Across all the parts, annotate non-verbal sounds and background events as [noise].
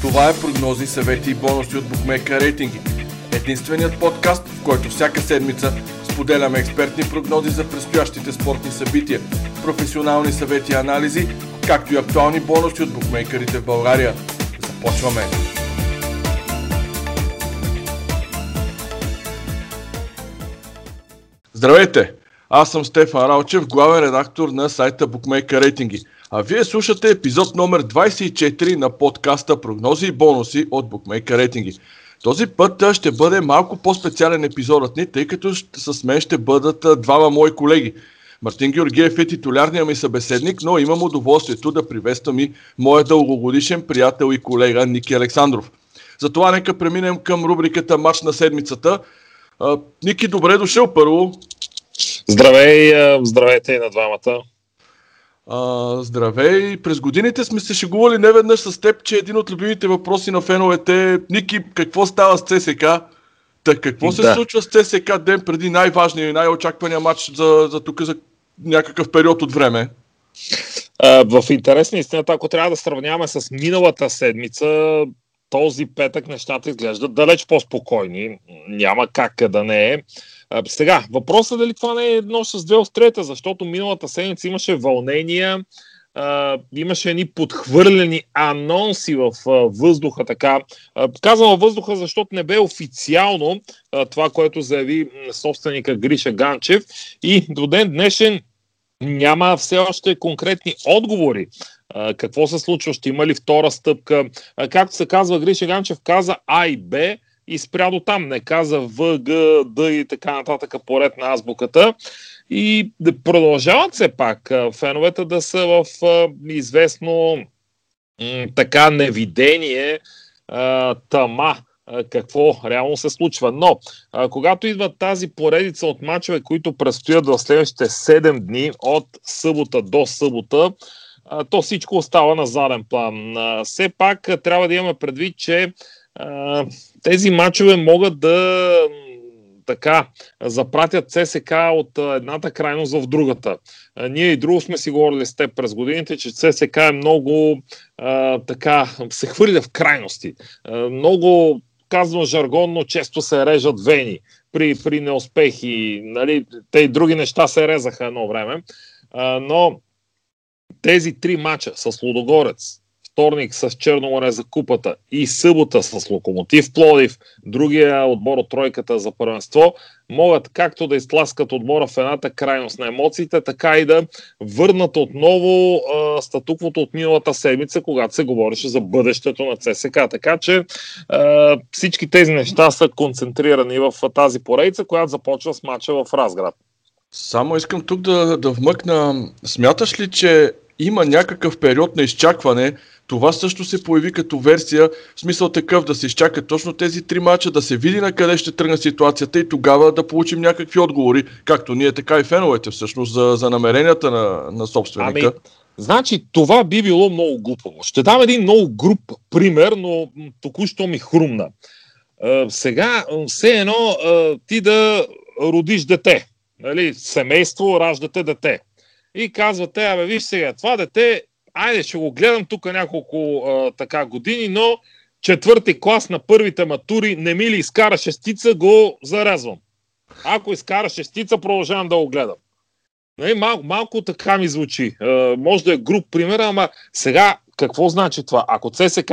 Това е прогнози, съвети и бонуси от Букмека рейтинги. Единственият подкаст, в който всяка седмица споделяме експертни прогнози за предстоящите спортни събития, професионални съвети и анализи, както и актуални бонуси от букмейкерите в България. Започваме! Здравейте! Аз съм Стефан Ралчев, главен редактор на сайта Bookmaker Рейтинги. А вие слушате епизод номер 24 на подкаста Прогнози и бонуси от Bookmaker Рейтинги. Този път ще бъде малко по-специален епизодът ни, тъй като с мен ще бъдат двама мои колеги. Мартин Георгиев е титулярният ми събеседник, но имам удоволствието да приветствам и моят дългогодишен приятел и колега Ники Александров. Затова нека преминем към рубриката Матч на седмицата. Ники, добре дошъл първо. Здравей, здравейте и на двамата. А, здравей! През годините сме се шегували не веднъж с теб, че един от любимите въпроси на феновете е Ники, какво става с ЦСК? Так, какво се да. случва с ЦСК ден преди най-важния и най-очаквания матч за, за тук за някакъв период от време? А, в интерес на истината, ако трябва да сравняваме с миналата седмица, този петък нещата изглеждат далеч по-спокойни. Няма как да не е. Сега, въпросът е дали това не е едно с две в трета, защото миналата седмица имаше вълнения, Uh, имаше едни подхвърлени анонси в uh, въздуха, така. Uh, казвам във въздуха, защото не бе официално uh, това, което заяви собственика Гриша Ганчев и до ден днешен няма все още конкретни отговори. Uh, какво се случва? Ще има ли втора стъпка? Uh, както се казва, Гриша Ганчев каза А и Б и спря до там. Не каза В, Г, Д и така нататък поред на азбуката. И продължават все пак феновете да са в известно така невидение, тама какво реално се случва. Но, когато идва тази поредица от мачове, които предстоят в следващите 7 дни, от събота до събота, то всичко остава на заден план. Все пак трябва да имаме предвид, че тези матчове могат да така запратят ЦСК от едната крайност в другата. Ние и друго сме си говорили с теб през годините, че ЦСК е много а, така, се хвърля в крайности. А, много, казвам жаргонно, често се режат вени при, при неуспехи. Нали, те и други неща се резаха едно време. А, но тези три мача с Лудогорец, вторник с Черноморе за купата и събота с Локомотив Плодив, другия отбор от тройката за първенство, могат както да изтласкат отбора в едната крайност на емоциите, така и да върнат отново а, статуквото от миналата седмица, когато се говореше за бъдещето на ЦСК. Така че а, всички тези неща са концентрирани в тази поредица, която започва с мача в Разград. Само искам тук да, да вмъкна. Смяташ ли, че има някакъв период на изчакване. Това също се появи като версия, в смисъл такъв да се изчака точно тези три мача, да се види на къде ще тръгне ситуацията и тогава да получим някакви отговори, както ние, така и феновете всъщност, за, за намеренията на, на собственика. Ами, значи това би било много глупаво. Ще дам един много груп пример, но току-що ми хрумна. А, сега, все едно а, ти да родиш дете. Нали, семейство, раждате дете и казвате, абе виж сега, това дете, айде ще го гледам тук няколко а, така години, но четвърти клас на първите матури не ми ли изкара шестица, го зарезвам. Ако изкара шестица, продължавам да го гледам. Нали, малко, малко така ми звучи. А, може да е груп пример, ама сега какво значи това? Ако ЦСК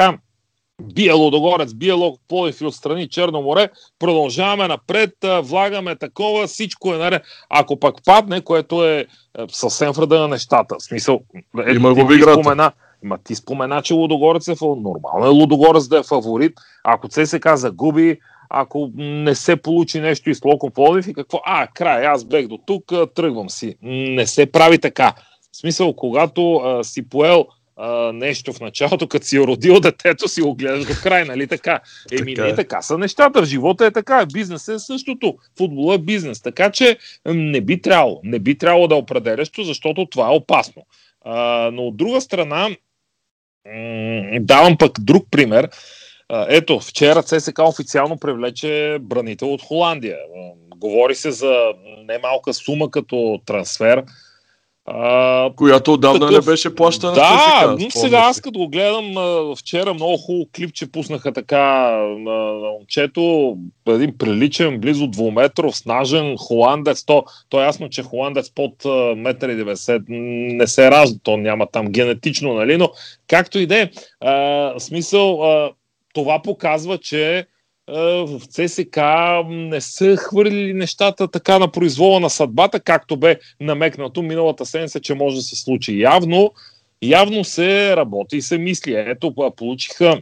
бие Лодогорец, бие Лок Пловив и отстрани Черно море, продължаваме напред, влагаме такова, всичко е наред. Ако пък падне, което е, е съвсем вреда на нещата, в смисъл, е, Има го ти спомена, Ма ти спомена, че Лудогорец е фаворит. Нормално е Лудогорец да е фаворит. Ако ЦСК загуби, ако не се получи нещо и с Локо Пловив и какво, а, край, аз бех до тук, тръгвам си. Не се прави така. В смисъл, когато а, си поел а, нещо в началото, като си родил детето, си го гледаш до край, нали така? Еми, така е. не така са нещата. В живота е така. Бизнес е същото. Футбола е бизнес. Така че не би трябвало. Не би трябвало да определяш, защото това е опасно. А, но от друга страна, м- давам пък друг пример. Ето, вчера ЦСК официално привлече бранител от Холандия. Говори се за немалка сума като трансфер А, която отдавна такъв... не беше плащана. Да, ЦСКА, сега аз като го гледам вчера много хубаво клип, че пуснаха така на, на момчето, един приличен, близо двуметров, снажен холандец. То, то е ясно, че холандец под 1,90 не се ражда, то няма там генетично, нали, но както и да е, смисъл, а, това показва, че в ЦСК не са хвърлили нещата така на произвола на съдбата, както бе намекнато миналата седмица, че може да се случи. Явно, явно се работи и се мисли. Ето, получиха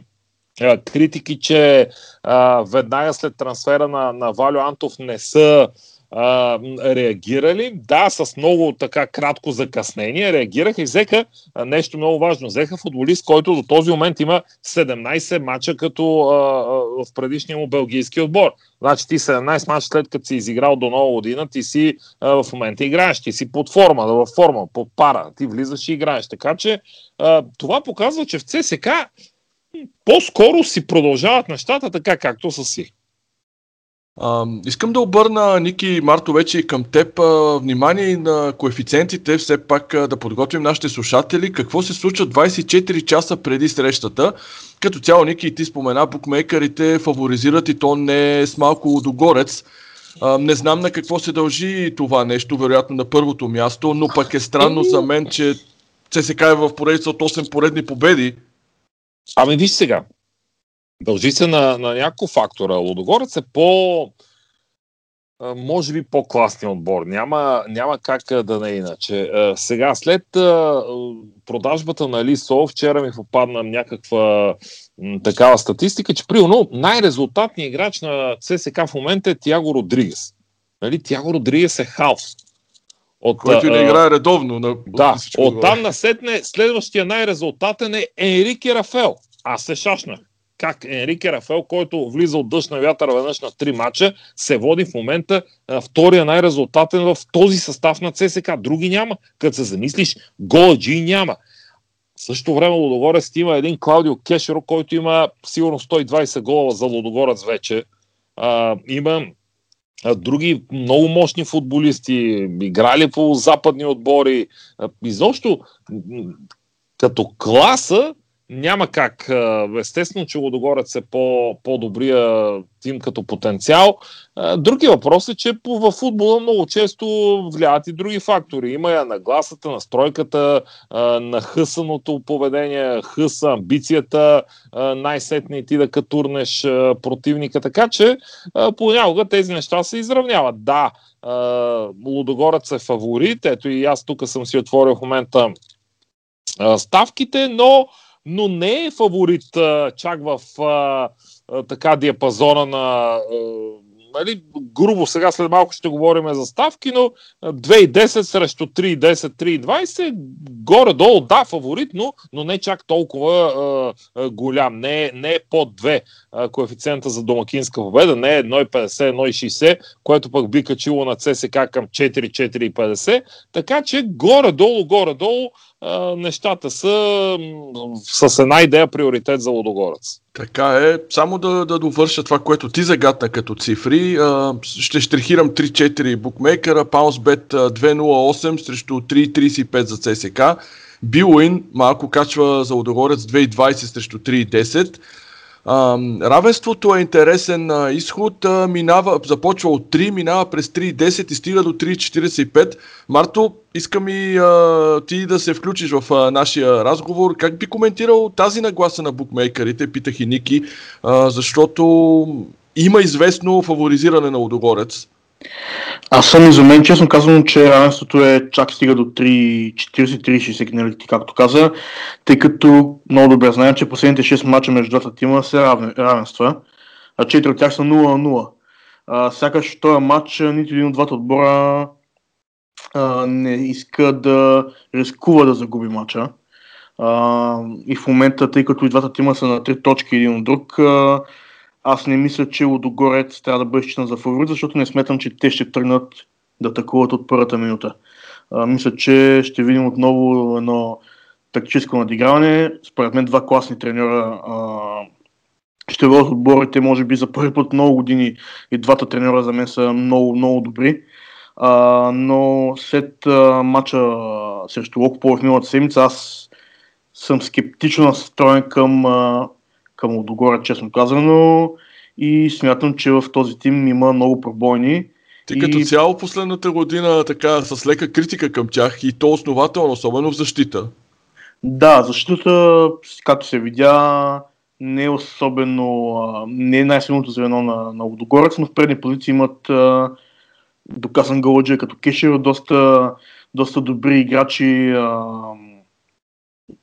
критики, че веднага след трансфера на, на Валю Антов не са а, реагирали. Да, с много така кратко закъснение реагираха и взеха нещо много важно. Взеха футболист, който до този момент има 17 мача като а, в предишния му белгийски отбор. Значи ти 17 мача след като си изиграл до нова година, ти си а, в момента играеш, ти си под форма, да, в форма, под пара, ти влизаш и играеш. Така че а, това показва, че в ЦСК по-скоро си продължават нещата така, както са си. А, искам да обърна, Ники Марто, вече и към теб а, внимание на коефициентите, все пак а, да подготвим нашите слушатели какво се случва 24 часа преди срещата. Като цяло, Ники, ти спомена, букмейкерите фаворизират и то не с малко догорец. А, не знам на какво се дължи това нещо, вероятно на първото място, но пък е странно за мен, че ЦСК е в поредица от 8 поредни победи. Ами виж сега, Дължи се на, на няколко фактора. Лудогорец е по може би по-класният отбор. Няма, няма как да не е иначе. Сега, след продажбата на Лисо, вчера ми попадна някаква такава статистика, че примерно най-резултатният играч на ЦСК в момента е Тяго Родригес. Нали? Тяго Родригес е хаос. От, който не играе редовно. На... Да, от там насетне следващия най-резултатен е Енрике Рафел. Аз се шашнах как Енрике Рафел, който влиза от дъжд на вятър веднъж на три мача, се води в момента втория най-резултатен в този състав на ЦСК. Други няма. Като се замислиш, Голаджи няма. В същото време Лодогорец има един Клаудио Кешеро, който има сигурно 120 гола за Лодогорец вече. А, има други много мощни футболисти, играли по западни отбори. Изобщо, като класа, няма как. Естествено, че Лодогорец е по, по-добрия тим като потенциал. Други въпрос е, че в футбола много често влияят и други фактори. Има я нагласата, настройката, на хъсаното поведение, хъса, амбицията, най-сетне и ти да катурнеш противника. Така че понякога тези неща се изравняват. Да, Лудогорец е фаворит. Ето и аз тук съм си отворил в момента ставките, но но не е фаворит а, чак в а, а, така диапазона на а, нали, грубо сега след малко ще говорим за ставки, но 2,10 срещу 3,10, 3,20, горе-долу да, фаворит, но, но не чак толкова а, голям. Не, не е под 2 а, коефициента за домакинска победа, не е 1,50, 1,60, което пък би качило на ЦСК към 4, 4,50. Така че горе-долу, горе-долу нещата са с една идея приоритет за Лодогорец. Така е. Само да, да довърша това, което ти загадна като цифри. ще штрихирам 3-4 букмейкера, Паунсбет 2.08 срещу 3.35 за ЦСК. Билуин малко качва за Лодогорец 2.20 срещу 3.10. А, равенството е интересен а, изход. А, минава, започва от 3, минава през 3.10 и стига до 3.45. Марто, искам и а, ти да се включиш в а, нашия разговор. Как би коментирал тази нагласа на букмейкерите, питах и Ники, а, защото има известно фаворизиране на Лудогорец. Аз съм изумен, честно казвам, че равенството е чак стига до 3-40-3-60, нали, както каза, тъй като много добре знаем, че последните 6 мача между двата тима са равенства, а 4 от тях са 0-0. А, сякаш този матч нито един от двата отбора а, не иска да рискува да загуби матча. А, и в момента, тъй като и двата тима са на 3 точки един от друг, а, аз не мисля, че Лодогорец трябва да бъде считан за фаворит, защото не сметам, че те ще тръгнат да атакуват от първата минута. А, мисля, че ще видим отново едно тактическо надиграване. Според мен два класни треньора а, ще водят отборите, може би за първи път много години и двата треньора за мен са много, много добри. А, но след а, матча срещу Локопол в миналата седмица аз съм скептично настроен към, а, към Лодогора, честно казано. И смятам, че в този тим има много пробойни. Ти и... като цяло последната година така с лека критика към тях и то основателно, особено в защита. Да, защитата, както се видя, не е особено, не е най-силното звено на, на Лодогорец, но в предни позиции имат а, доказан гълъджа като Кешер, доста, доста добри играчи,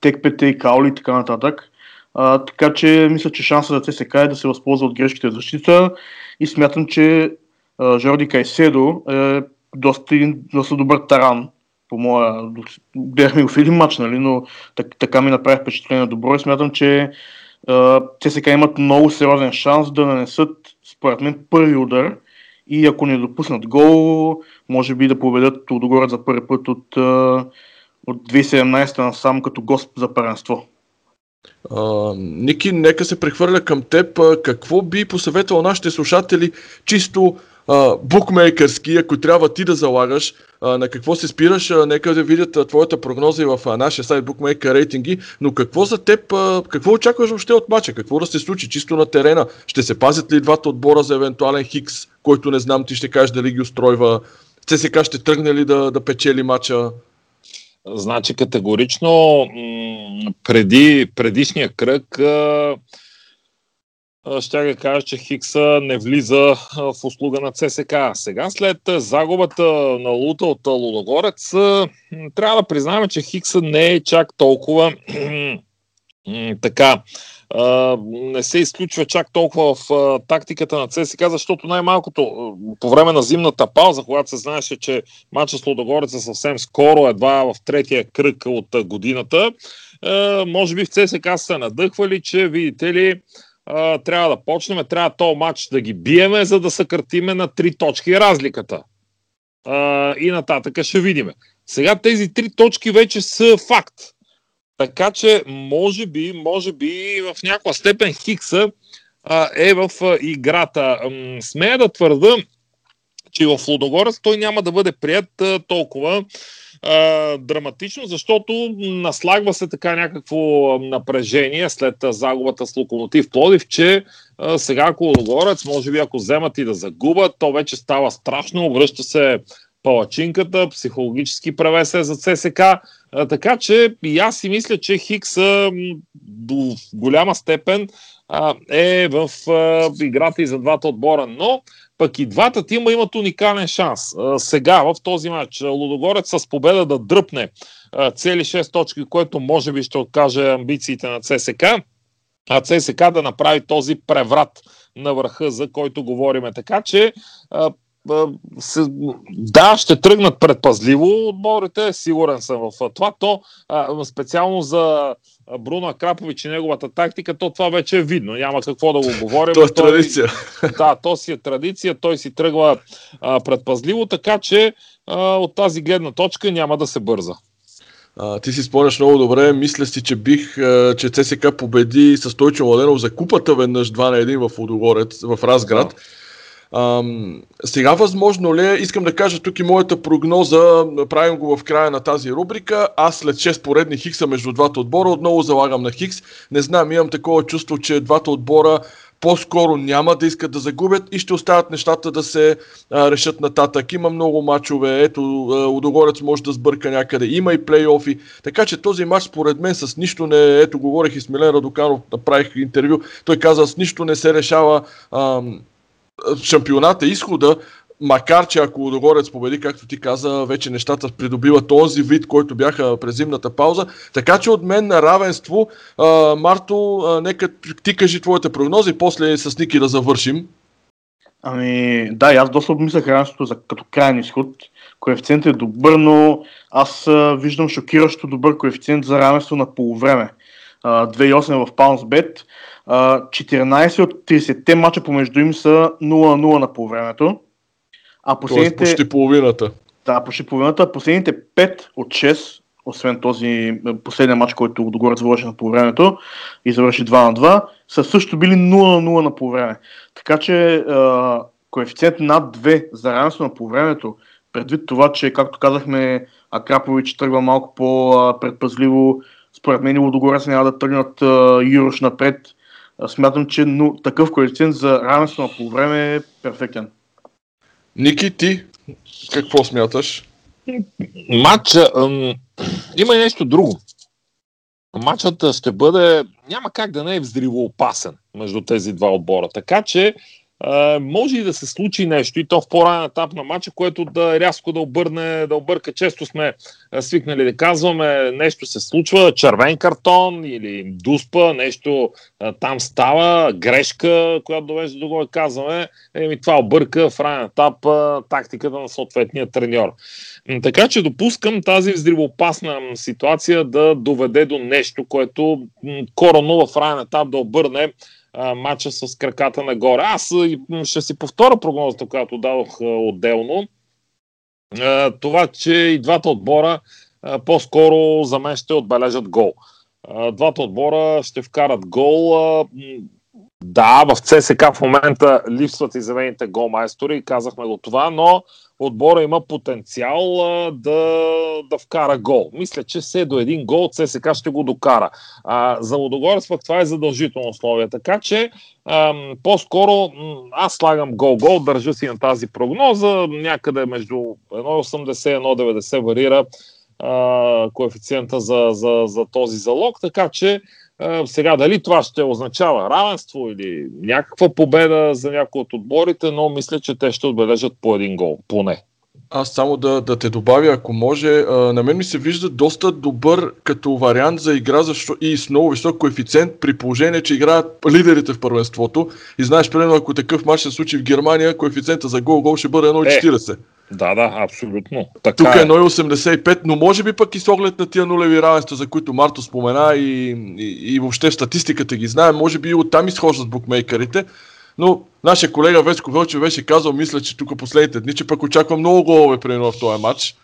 Текпете и Каули и така нататък. А, така че мисля, че шанса за ЦСК е да се възползва от грешките защита и смятам, че а, Жорди Кайседо е доста, доста добър таран по моя... Гледахме го в един матч, нали, но так, така ми направи впечатление добро и смятам, че сега имат много сериозен шанс да нанесат, според мен, първи удар и ако не допуснат гол, може би да поведат Лудогорец за първи път от, от 2017 насам като гост за паренство. Ники, нека се прехвърля към теб. Какво би посъветвал нашите слушатели чисто а, букмейкърски, ако трябва ти да залагаш, а, на какво се спираш, а, нека да видят а, твоята прогноза и в а, нашия сайт Bookmaker рейтинги, но какво за теб, а, какво очакваш въобще от мача, какво да се случи чисто на терена, ще се пазят ли двата отбора за евентуален хикс, който не знам, ти ще кажеш дали ги устройва, ЦСКА ще тръгне ли да, да печели мача? Значи категорично преди предишния кръг ще я кажа, че Хикса не влиза в услуга на ЦСК. Сега след загубата на Лута от Лудогорец, трябва да признаем, че Хикса не е чак толкова [clears throat] така. Не се изключва чак толкова в тактиката на ЦСК, защото най-малкото по време на зимната пауза, когато се знаеше, че матчът с Лудогорец е съвсем скоро, едва в третия кръг от годината, може би в ЦСК са надъхвали, че видите ли, а, трябва да почнем, трябва този матч да ги биеме, за да съкратиме на три точки разликата. А, и нататък ще видиме. Сега тези три точки вече са факт. Така че, може би, може би в някаква степен Хикса а, е в а, играта. М- смея да твърда, че в Лудогорец той няма да бъде прият а, толкова а, драматично, защото наслагва се така някакво напрежение след загубата с Локомотив Плодив, че а, сега ако Логорец, може би ако вземат и да загубят, то вече става страшно, връща се палачинката, психологически превесе за ЦСК. А, така че и аз си мисля, че Хикс до голяма степен а, е в а, играта и за двата отбора. Но пък и двата тима имат уникален шанс. Сега, в този матч, Лудогорец с победа да дръпне цели 6 точки, което може би ще откаже амбициите на ЦСК, а ЦСК да направи този преврат на върха, за който говориме. Така че да, ще тръгнат предпазливо отборите, сигурен съм в това. То специално за Бруно Крапович и неговата тактика, то това вече е видно. Няма какво да го говорим. то е традиция. Да, то си е традиция, той си тръгва предпазливо, така че от тази гледна точка няма да се бърза. А, ти си спомняш много добре, мисля си, че бих, а, че ЦСК победи с Стойчо Младенов за купата веднъж 2 на 1 в Удогорец, в Разград. Да Ам, сега възможно ли е, искам да кажа тук и моята прогноза, правим го в края на тази рубрика, аз след 6 поредни хикса между двата отбора отново залагам на хикс, не знам, имам такова чувство, че двата отбора по-скоро няма да искат да загубят и ще оставят нещата да се а, решат нататък. Има много мачове, ето Удогорец може да сбърка някъде, има и плейофи, така че този матч според мен с нищо не, ето говорих и с Милен Радоканов, направих интервю, той каза с нищо не се решава ам, шампионата, изхода, макар че ако Лудогорец победи, както ти каза, вече нещата придобиват този вид, който бяха през зимната пауза. Така че от мен на равенство, а, Марто, а, нека ти кажи твоите прогнози, после с Ники да завършим. Ами, да, аз доста обмислях равенството за, като крайен изход. Коефициент е добър, но аз а, виждам шокиращо добър коефициент за равенство на полувреме. 2,8 в PounceBet. 14 от 30-те мача помежду им са 0-0 на полувремето. А последните... Тоест почти половината. Да, почти половината. Последните 5 от 6, освен този последния матч, който догоре завърши на полувремето и завърши 2 на 2, са също били 0 на 0 на полувреме. Така че коефициент над 2 за равенство на полувремето предвид това, че, както казахме, Акрапович тръгва малко по-предпазливо, според мен Лудогорец няма да тръгнат Юрош напред. Смятам, че но, такъв коефициент за равенство на по време е перфектен. Ники, ти какво смяташ? Матч, има и нещо друго. Матчът ще бъде, няма как да не е взривоопасен между тези два отбора. Така че може и да се случи нещо и то в по-ранен етап на матча, което да рязко да обърне, да обърка. Често сме свикнали да казваме нещо се случва, червен картон или дуспа, нещо там става, грешка, която довежда до го казваме, еми това обърка в ранен етап тактиката на съответния треньор. Така че допускам тази взривоопасна ситуация да доведе до нещо, което корено в ранен етап да обърне матча с краката нагоре. Аз ще си повторя прогнозата, която дадох отделно. Това, че и двата отбора по-скоро за мен ще отбележат гол. Двата отбора ще вкарат гол. Да, в ЦСК в момента липсват изявените голмайстори, казахме го това, но отбора има потенциал а, да, да вкара гол. Мисля, че се до един гол ЦСК ще го докара. А, за Лодогорец пък това е задължително условие. Така че а, по-скоро аз слагам гол-гол, държа си на тази прогноза. Някъде между 1,80 и 1,90 варира а, коефициента за, за, за този залог. Така че сега дали това ще означава равенство или някаква победа за някои от отборите, но мисля, че те ще отбележат по един гол, поне. Аз само да, да те добавя, ако може, а, на мен ми се вижда доста добър като вариант за игра защо, и с много висок коефициент, при положение, че играят лидерите в първенството. И знаеш, примерно, ако такъв матч се случи в Германия, коефициента за гол-гол ще бъде 1,40. Е. Да, да, абсолютно. Така Тук е 1,85, но може би пък и с оглед на тия нулеви равенства, за които Марто спомена и, и, и въобще в статистиката ги знаем, може би и оттам изхождат букмейкерите. Но нашия колега Веско Велчев беше казал, мисля, че тук последните дни, че пък очаква много голове примерно в този матч.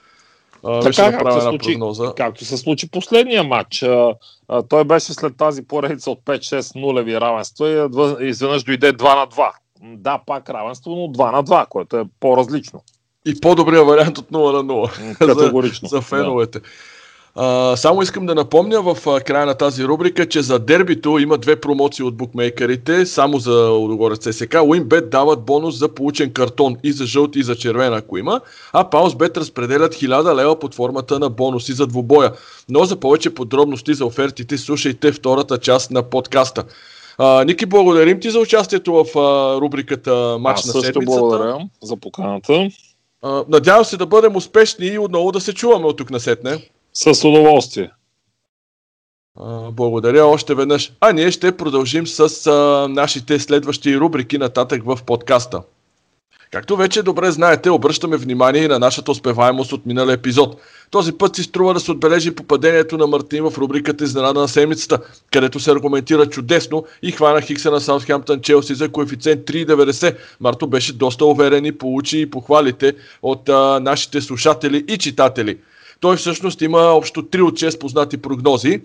Така, както се, случи, прогноза. както се случи последния матч. А, а, той беше след тази поредица от 5-6 нулеви равенства и изведнъж дойде 2 на 2. Да, пак равенство, но 2 на 2, което е по-различно. И по-добрия вариант от 0 на 0. Категорично. [laughs] за, за феновете. Да. А, само искам да напомня в а, края на тази рубрика, че за дербито има две промоции от букмейкерите, само за Лудогорец ЦСК. Уинбет дават бонус за получен картон и за жълт и за червена, ако има, а Паусбет разпределят 1000 лева под формата на бонуси за двубоя. Но за повече подробности за офертите слушайте втората част на подкаста. А, Ники, благодарим ти за участието в а, рубриката Матч Аз на седмицата. също благодаря за поканата. А, надявам се да бъдем успешни и отново да се чуваме от тук на сетне. С удоволствие. Благодаря още веднъж. А ние ще продължим с а, нашите следващи рубрики нататък в подкаста. Както вече добре знаете, обръщаме внимание и на нашата успеваемост от миналия епизод. Този път си струва да се отбележи попадението на Мартин в рубриката Изненада на седмицата, където се аргументира чудесно и хвана Хикса на Саутхемптън Челси за коефициент 3,90. Марто беше доста уверен и получи и похвалите от а, нашите слушатели и читатели. Той всъщност има общо 3 от 6 познати прогнози,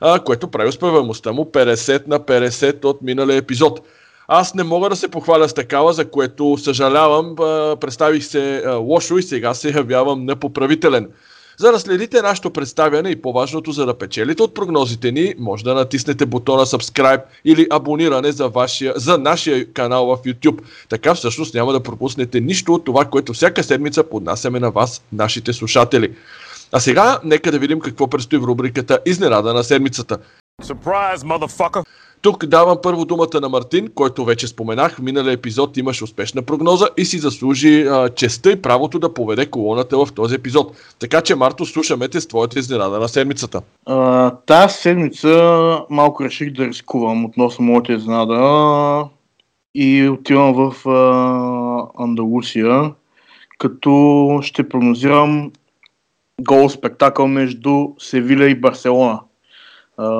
а, което прави успеваемостта му 50 на 50 от миналия епизод. Аз не мога да се похваля с такава, за което съжалявам. Представих се лошо и сега се явявам непоправителен. За да следите нашето представяне и по-важното, за да печелите от прогнозите ни, може да натиснете бутона subscribe или абониране за, вашия, за нашия канал в YouTube. Така всъщност няма да пропуснете нищо от това, което всяка седмица поднасяме на вас, нашите слушатели. А сега нека да видим какво предстои в рубриката Изненада на седмицата. Surprise, motherfucker! Тук давам първо думата на Мартин, който вече споменах. В миналия епизод имаше успешна прогноза и си заслужи а, честа и правото да поведе колоната в този епизод. Така че, Марто, слушаме те с твоята изненада на седмицата. А, тази седмица малко реших да рискувам относно моята изненада и отивам в а, Андалусия, като ще прогнозирам гол спектакъл между Севиля и Барселона.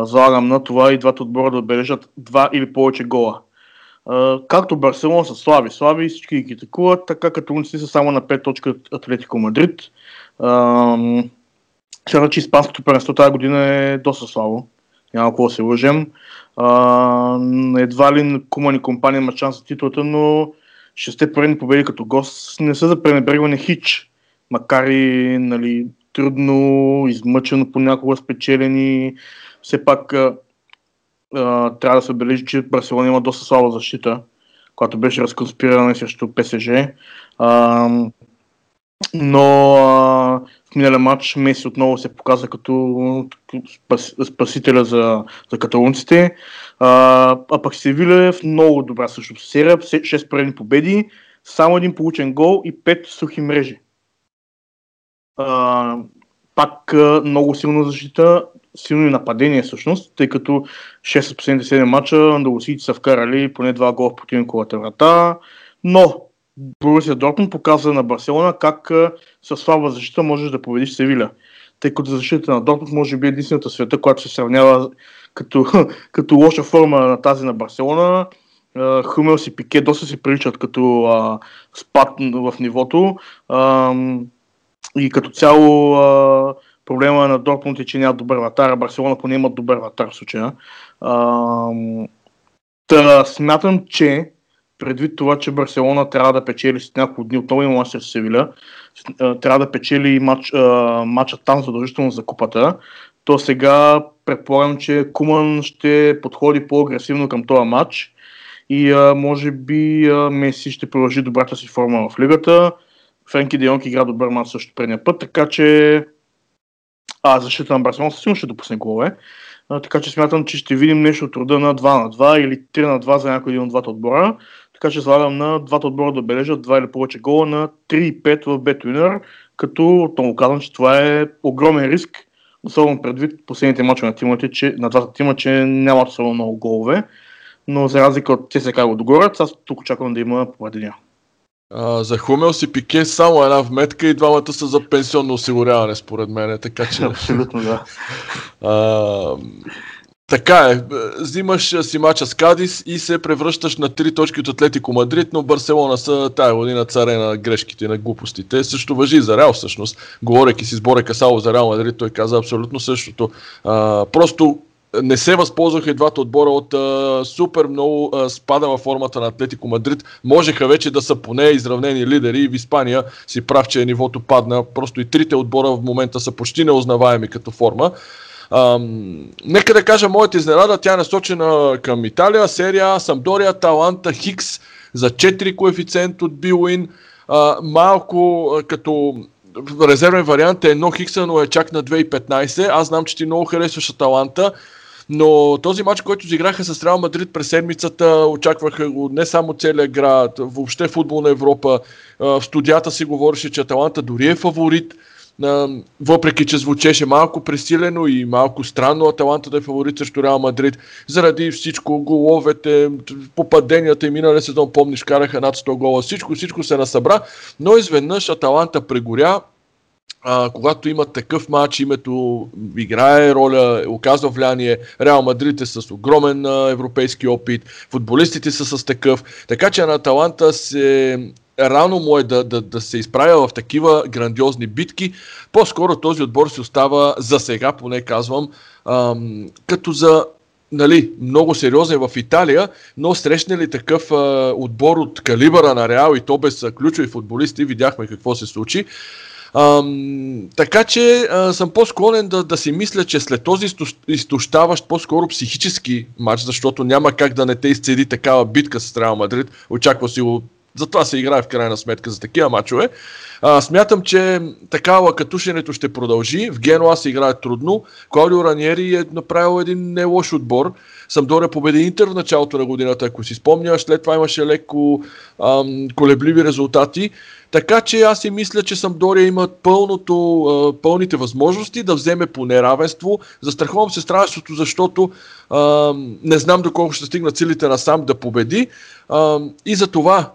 Залагам на това и двата отбора да отбележат два или повече гола. Както Барселона са слаби, слаби, всички ги атакуват, така като унци са само на 5 точки от Атлетико Мадрид. Сега, че испанското първенство тази година е доста слабо. Няма какво да се лъжем. едва ли Куман и компания има шанс за титлата, но шесте поредни победи като гост не са за пренебрегване хич макар и нали, трудно, измъчено понякога спечелени, все пак а, трябва да се отбележи, че Барселона има доста слаба защита, която беше разконспирана срещу ПСЖ. А, но а, в миналия матч Меси отново се показа като спас, спасителя за, за каталунците. А, а пък Севиля е в много добра също серия, 6 предни победи, само един получен гол и 5 сухи мрежи. Пак а, много силна защита, силни нападения всъщност, тъй като 6 от последните 7 мача андалусийци са вкарали поне 2 гола в противниковата врата, но Борусия Дортмунд показва на Барселона как с слаба защита можеш да победиш Севиля. Тъй като защита на Дортмунд може би е единствената света, която се сравнява като, [laughs] като лоша форма на тази на Барселона. Хумелс и Пике доста се приличат като а, спад в нивото. А, и като цяло а, проблема на Дортмунд е, че няма добър вратар, а Барселона поне имат добър вратар в случая. А, та, смятам, че предвид това, че Барселона трябва да печели след няколко дни отново има мач с Севиля, трябва да печели матч, матча там задължително за купата, то сега предполагам, че Куман ще подходи по-агресивно към този матч и а, може би а, Меси ще продължи добрата си форма в лигата. Френки Дейонг игра добър матч също предния път, така че а защита на Барселона със сигурно ще допусне голове. А, така че смятам, че ще видим нещо от рода на 2 на 2 или 3 на 2 за някой един от двата отбора. Така че слагам на двата отбора да бележат два или повече гола на 3-5 в BetWinner, като отново казвам, че това е огромен риск, особено предвид последните мачове на тимите, че, на двата тима, че нямат особено много голове. Но за разлика от ЦСК го догорят, аз тук очаквам да има поведения. А, за Хумел си Пике само една вметка и двамата са за пенсионно осигуряване, според мен. Така че. Абсолютно, да. А, така е, взимаш си мача с Кадис и се превръщаш на три точки от Атлетико Мадрид, но Барселона са тая година царе на грешките и на глупостите. Също въжи за Реал всъщност. Говорейки си с Боре Касало за Реал Мадрид, той каза абсолютно същото. А, просто не се възползваха и двата отбора от а, супер много а, спада във формата на Атлетико Мадрид. Можеха вече да са поне изравнени лидери в Испания си прав, че нивото падна. Просто и трите отбора в момента са почти неузнаваеми като форма. Ам, нека да кажа моята изненада, тя е насочена към Италия, серия Самдория, Таланта, Хикс за 4 коефициент от Билуин. малко а, като резервен вариант е едно Хикса, но е чак на 2,15. Аз знам, че ти много харесваш Аталанта. Но този матч, който изиграха с Реал Мадрид през седмицата, очакваха го не само целият град, въобще футбол на Европа. В студията си говореше, че Аталанта дори е фаворит въпреки че звучеше малко пресилено и малко странно Аталанта да е фаворит срещу Реал Мадрид, заради всичко, головете, попаденията и миналия сезон, помниш, караха над 100 гола, всичко, всичко се насъбра, но изведнъж Аталанта прегоря, а, когато има такъв матч, името играе роля, оказва влияние. Реал Мадрид е с огромен а, европейски опит, футболистите са с такъв. Така че на Аталанта се рано му е да, да, да се изправя в такива грандиозни битки. По-скоро този отбор си остава за сега, поне казвам, ам, като за нали, много сериозен в Италия, но срещне ли такъв а, отбор от калибъра на Реал и то без ключови футболисти, видяхме какво се случи. Ам, така че а, съм по-склонен да, да си мисля, че след този изтощаващ по-скоро психически матч, защото няма как да не те изцеди такава битка с Реал Мадрид, очаква си го затова се играе в крайна сметка за такива мачове. А, смятам, че такава катушенето ще продължи. В Генуа се играе трудно. Клаудио Раниери е направил един не лош отбор. Самдория победи Интер в началото на годината, ако си спомняш. След това имаше леко ам, колебливи резултати. Така че аз си мисля, че Самдория има пълното, пълните възможности да вземе по неравенство. Застраховам се страшното, защото не знам доколко ще стигнат силите на сам да победи. И за това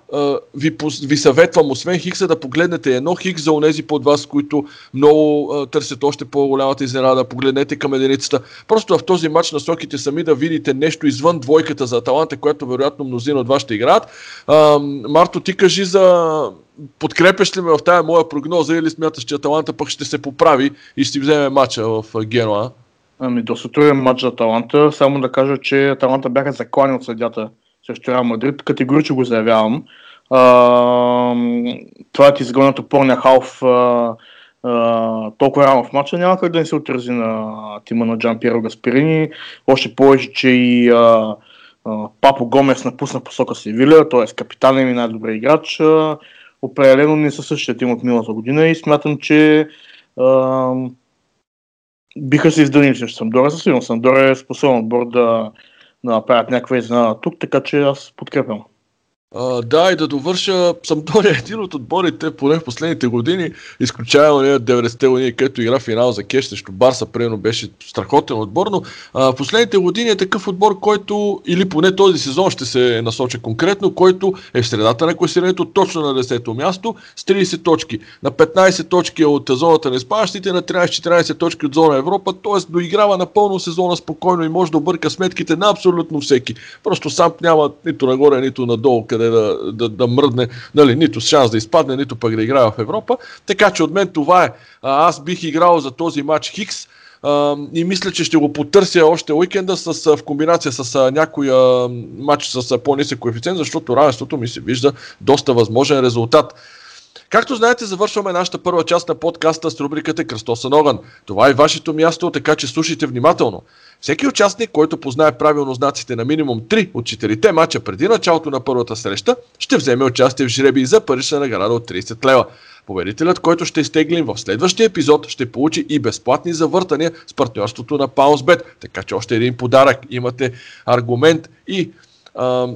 ви, ви съветвам, освен Хикса, да погледнете едно Хикс за онези под вас, които много търсят още по-голямата изненада. Погледнете към единицата. Просто в този матч насоките сами да видите нещо извън двойката за Аталанта, което вероятно мнозина от вас ще играят. Марто, ти кажи за подкрепяш ли ме в тази моя прогноза или смяташ, че Аталанта пък ще се поправи и ще вземе матча в Генуа? Ами, доста труден матч за Аталанта. Само да кажа, че Аталанта бяха заклани от съдята срещу Реал Мадрид. Категорично го заявявам. А, това е ти изгонят опорния халф а, а, толкова рано в матча няма как да не се отрази на тима на Джан Пиеро Гаспирини. Още повече, че и а, а, Папо Гомес напусна посока Севиля, т.е. капитанен и най-добре играч. А, определено не са същия тим от миналата година и смятам, че а, биха се издънили срещу Самдора. Със сигурност Самдора е способен отбор да, да направят някаква изненада тук, така че аз подкрепям. Да, и да довърша, Самдория [laughs] е един от отборите, поне в последните години, изключая не 90-те години, където игра финал за кеш срещу Барса, примерно беше страхотен отбор, но в последните години е такъв отбор, който, или поне този сезон ще се насоча конкретно, който е в средата на класирането, точно на 10-то място, с 30 точки. На 15 точки от зоната на спащите, на 13-14 точки от зона Европа, т.е. доиграва напълно сезона спокойно и може да обърка сметките на абсолютно всеки. Просто сам няма нито нагоре, нито надолу, къде къде да, да, да мръдне, нали, нито шанс да изпадне, нито пък да играе в Европа. Така че от мен това е. Аз бих играл за този матч Хикс. И мисля, че ще го потърся още уикенда с, в комбинация с някой матч с по-нисък коефициент, защото равенството ми се вижда доста възможен резултат. Както знаете, завършваме нашата първа част на подкаста с рубриката Кръстосен огън. Това е вашето място, така че слушайте внимателно. Всеки участник, който познае правилно знаците на минимум 3 от 4-те мача преди началото на първата среща, ще вземе участие в жреби за парична награда от 30 лева. Победителят, който ще изтеглим в следващия епизод, ще получи и безплатни завъртания с партньорството на PounceBet. Така че още един подарък. Имате аргумент и ам,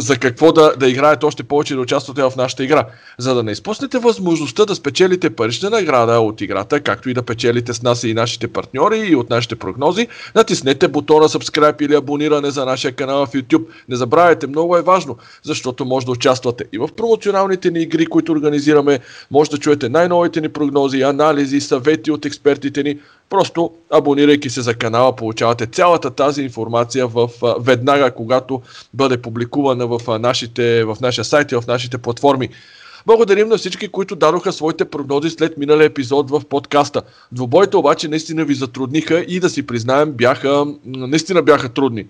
за какво да, да играете още повече и да участвате в нашата игра. За да не изпуснете възможността да спечелите парична награда от играта, както и да печелите с нас и нашите партньори и от нашите прогнози, натиснете бутона subscribe или абониране за нашия канал в YouTube. Не забравяйте, много е важно, защото може да участвате и в промоционалните ни игри, които организираме, може да чуете най-новите ни прогнози, анализи, съвети от експертите ни, Просто абонирайки се за канала, получавате цялата тази информация в, веднага, когато бъде публикувана в, нашите, в нашия сайт и в нашите платформи. Благодарим на всички, които дадоха своите прогнози след миналия епизод в подкаста. Двобоите обаче наистина ви затрудниха и да си признаем, бяха, наистина бяха трудни.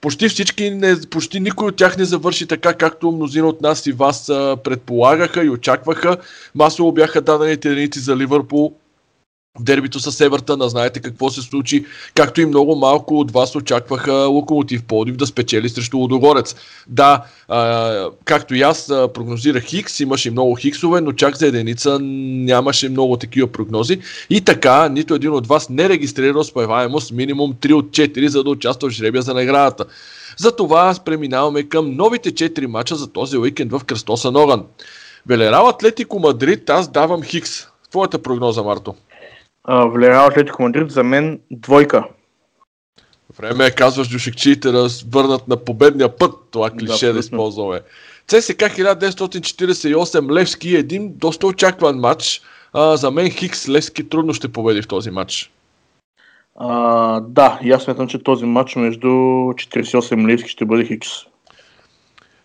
Почти всички, не, почти никой от тях не завърши така, както мнозина от нас и вас предполагаха и очакваха. Масово бяха дадени единици за Ливърпул, дербито с Евертън, знаете какво се случи, както и много малко от вас очакваха Локомотив Плодив да спечели срещу Лодогорец. Да, а, както и аз прогнозирах Хикс, имаше много Хиксове, но чак за единица нямаше много такива прогнози. И така, нито един от вас не регистрира успеваемост минимум 3 от 4, за да участва в жребия за наградата. Затова преминаваме към новите 4 мача за този уикенд в Кръстоса Ноган. Велерал Атлетико Мадрид, аз давам Хикс. Твоята прогноза, Марто? Влиява Атлетико Мадрид за мен двойка. Време е, казваш дюшекчиите да върнат на победния път, това клише да, да използваме. ЦСК 1948 Левски един доста очакван матч. А, за мен Хикс Левски трудно ще победи в този матч. А, да, и аз смятам, че този матч между 48 Левски ще бъде Хикс.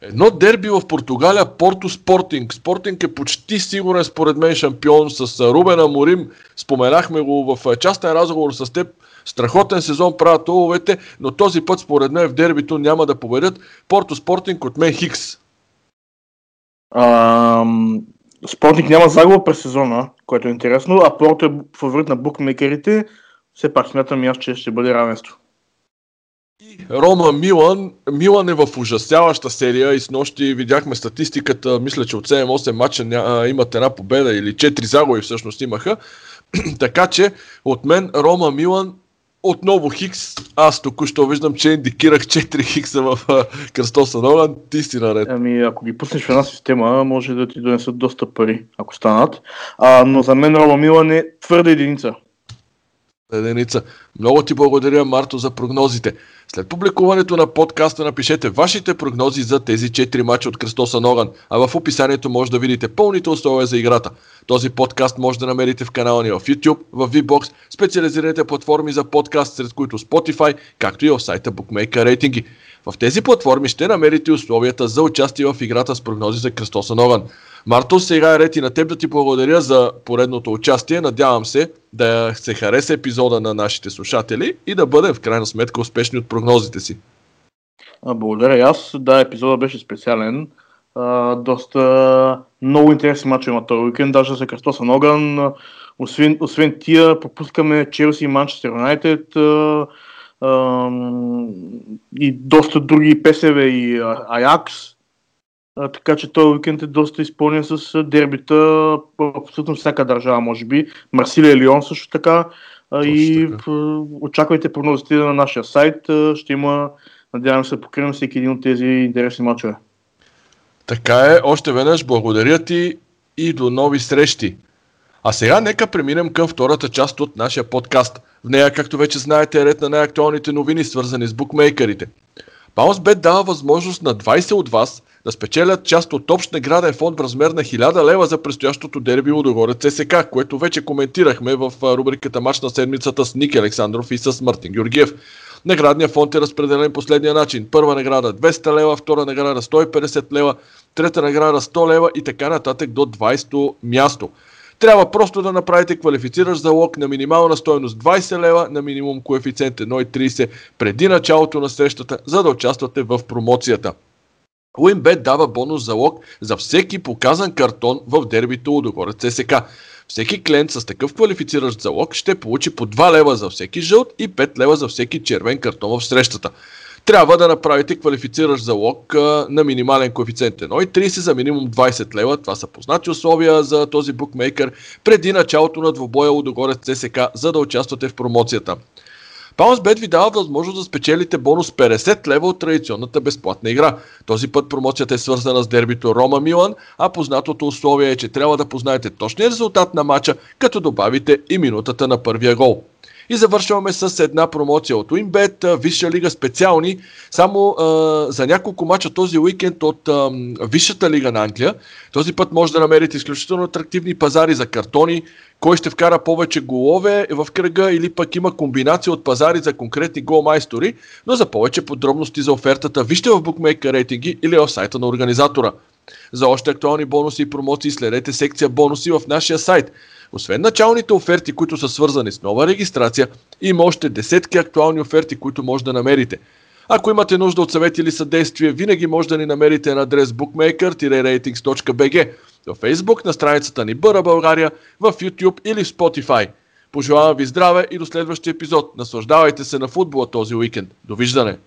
Едно дерби в Португалия, Порто Спортинг. Спортинг е почти сигурен според мен шампион с Рубена Морим. Споменахме го в частен разговор с теб. Страхотен сезон правят оловете, но този път според мен в дербито няма да победят. Порто Спортинг от мен Хикс. Ам... Спортинг няма загуба през сезона, което е интересно, а Порто е фаворит на букмекерите. Все пак смятам и аз, че ще бъде равенство. Рома Милан. Милан е в ужасяваща серия и с нощи видяхме статистиката, мисля, че от 7-8 мача имат една победа или 4 загуби всъщност имаха. [clears throat] така че от мен Рома Милан отново Хикс. Аз току-що виждам, че индикирах 4 Хикса в Кръстоса Нолан. Ти си наред. Ами, ако ги пуснеш в една система, може да ти донесат доста пари, ако станат. А, но за мен Рома Милан е твърда единица. Единица. Много ти благодаря, Марто, за прогнозите. След публикуването на подкаста напишете вашите прогнози за тези 4 мача от Кръстоса Ноган, а в описанието може да видите пълните условия за играта. Този подкаст може да намерите в канала ни в YouTube, в VBOX, специализираните платформи за подкаст, сред които Spotify, както и в сайта Bookmaker рейтинги. В тези платформи ще намерите условията за участие в играта с прогнози за Кръстоса Ноган. Марто, сега е ред и на теб да ти благодаря за поредното участие. Надявам се да се хареса епизода на нашите слушатели и да бъдем в крайна сметка успешни от прогнозите си. Благодаря и аз. Да, епизода беше специален. А, доста много интересни мачове има този уикенд, даже за кръстосан огън. Освен, освен тия, пропускаме Челси и Манчестър Юнайтед и доста други ПСВ и Аякс. Така че този уикенд е доста изпълнен с дербита абсолютно всяка държава, може би. Марсилия Лион също така. А, и така. очаквайте прогнозите на нашия сайт. Ще има, надявам се, покрием всеки един от тези интересни мачове. Така е, още веднъж благодаря ти и до нови срещи. А сега нека преминем към втората част от нашия подкаст. В нея, както вече знаете, е ред на най-актуалните новини, свързани с букмейкерите. Баунсбет дава възможност на 20 от вас да спечелят част от общ награден фонд в размер на 1000 лева за предстоящото дерби Лудогорец ЦСК, което вече коментирахме в рубриката Мач на седмицата с Ник Александров и с Мартин Георгиев. Наградният фонд е разпределен последния начин. Първа награда 200 лева, втора награда 150 лева, трета награда 100 лева и така нататък до 20 място. Трябва просто да направите квалифициращ залог на минимална стоеност 20 лева на минимум коефициент 1,30 преди началото на срещата, за да участвате в промоцията. Уинбет дава бонус залог за всеки показан картон в дербито Лудогорец ЦСК. Всеки клиент с такъв квалифициращ залог ще получи по 2 лева за всеки жълт и 5 лева за всеки червен картон в срещата. Трябва да направите квалифициращ залог на минимален коефициент 1,30 за минимум 20 лева. Това са познати условия за този букмейкър преди началото на двобоя Лудогорец ЦСК, за да участвате в промоцията. PounceBet ви дава възможност да спечелите бонус 50 лева от традиционната безплатна игра. Този път промоцията е свързана с дербито Рома Милан, а познатото условие е, че трябва да познаете точния резултат на матча, като добавите и минутата на първия гол. И завършваме с една промоция от Уинбет, Висша лига специални, само а, за няколко мача този уикенд от а, Висшата лига на Англия. Този път може да намерите изключително атрактивни пазари за картони, кой ще вкара повече голове в кръга или пък има комбинация от пазари за конкретни голмайстори, но за повече подробности за офертата вижте в букмейка рейтинги или в сайта на организатора. За още актуални бонуси и промоции следете секция бонуси в нашия сайт – освен началните оферти, които са свързани с нова регистрация, има още десетки актуални оферти, които може да намерите. Ако имате нужда от съвети или съдействие, винаги може да ни намерите на адрес bookmaker-ratings.bg, в Facebook на страницата ни Бъра България, в YouTube или в Spotify. Пожелавам ви здраве и до следващия епизод. Наслаждавайте се на футбола този уикенд. Довиждане!